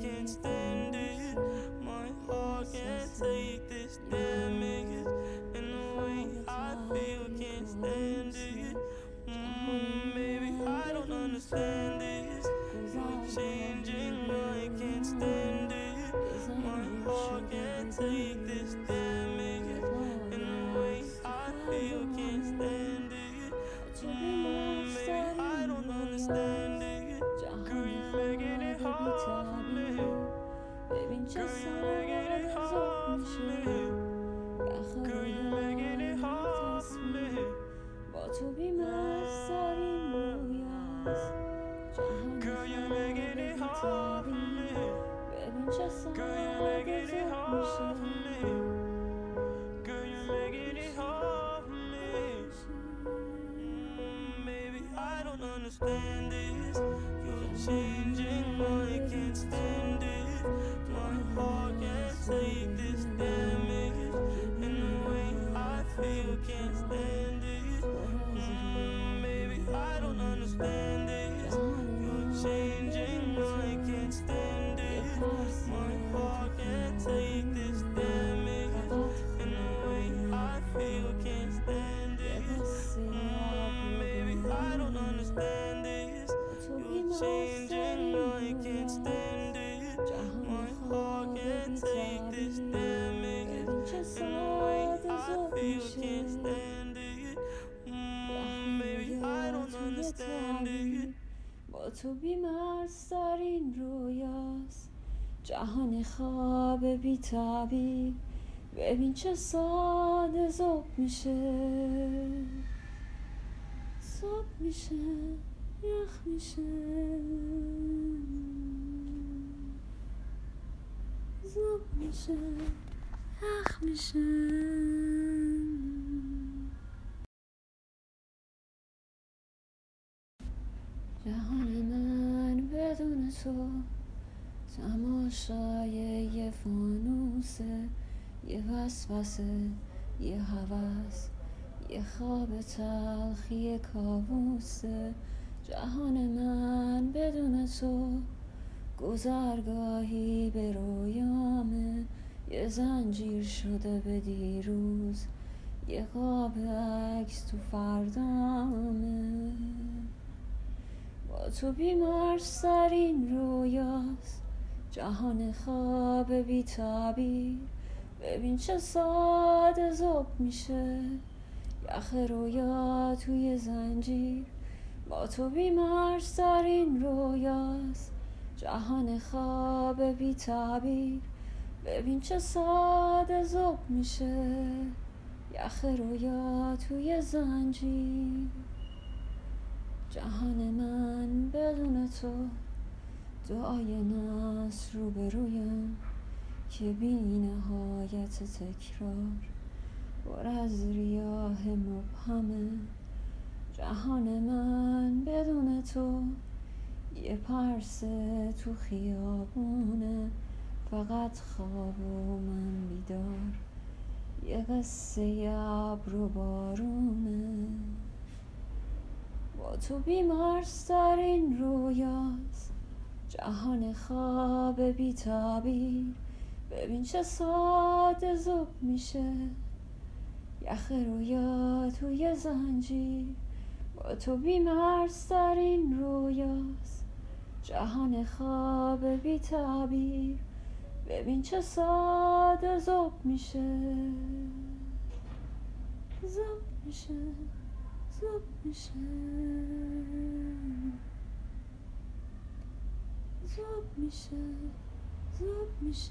can't stand it. My heart can't take this damage. And the way I feel, can't stand it. Mm, maybe I don't understand this. You're changing, I can't stand it. My heart can't take this damage. And the way I feel, can't stand it. Mm, maybe I don't understand it. Girl, you're making it hard just so Girl, you're making it hard for me. Baby, I don't understand this. You're changing. Can't take this damage. And the way I feel, can't stand it. Mm, Maybe I don't understand it. با تو بیمسترین رویاست جهان خواب بی تبیر ببین چه ساده زوب میشه زوب میشه یخ میشه زوب میشه. یخ میشه. جهان من بدون تو تماشای یه فانوسه یه وسوسه یه هوس یه خواب تلخی کابوسه. جهان من بدون تو گذرگاهی به رویامه یه زنجیر شده به دیروز. یه قاب عکس تو فردامه با تو بیمار سرین رویاست. جهان خواب بی تعبیر ببین چه ساده زوب میشه. یخ رویا توی زنجیر. با تو بیمار سرین رویاست. جهان خواب بی تعبیر. ببین چه ساده زوب میشه. یخ رویا توی زنجیر. جهان من بدون تو. دعای نصر رو به رویم که بی نهایت تکرار. بر از ریاه مبهمه. جهان من بدون تو. یه پرسه تو خیابونه فقط خواب و من بیدار. یه قصه ابر و بارونه با تو بیمار سرین رویاست جهان خواب بی تعبیر ببین چه ساده زوب میشه. یخ رویا توی زنجیر. با تو بیمار سرین رویاست جهان خواب بی تعبیر. ببین چه ساده زوب میشه. زوب میشه. زوب میشه. زوب میشه. زوب میشه.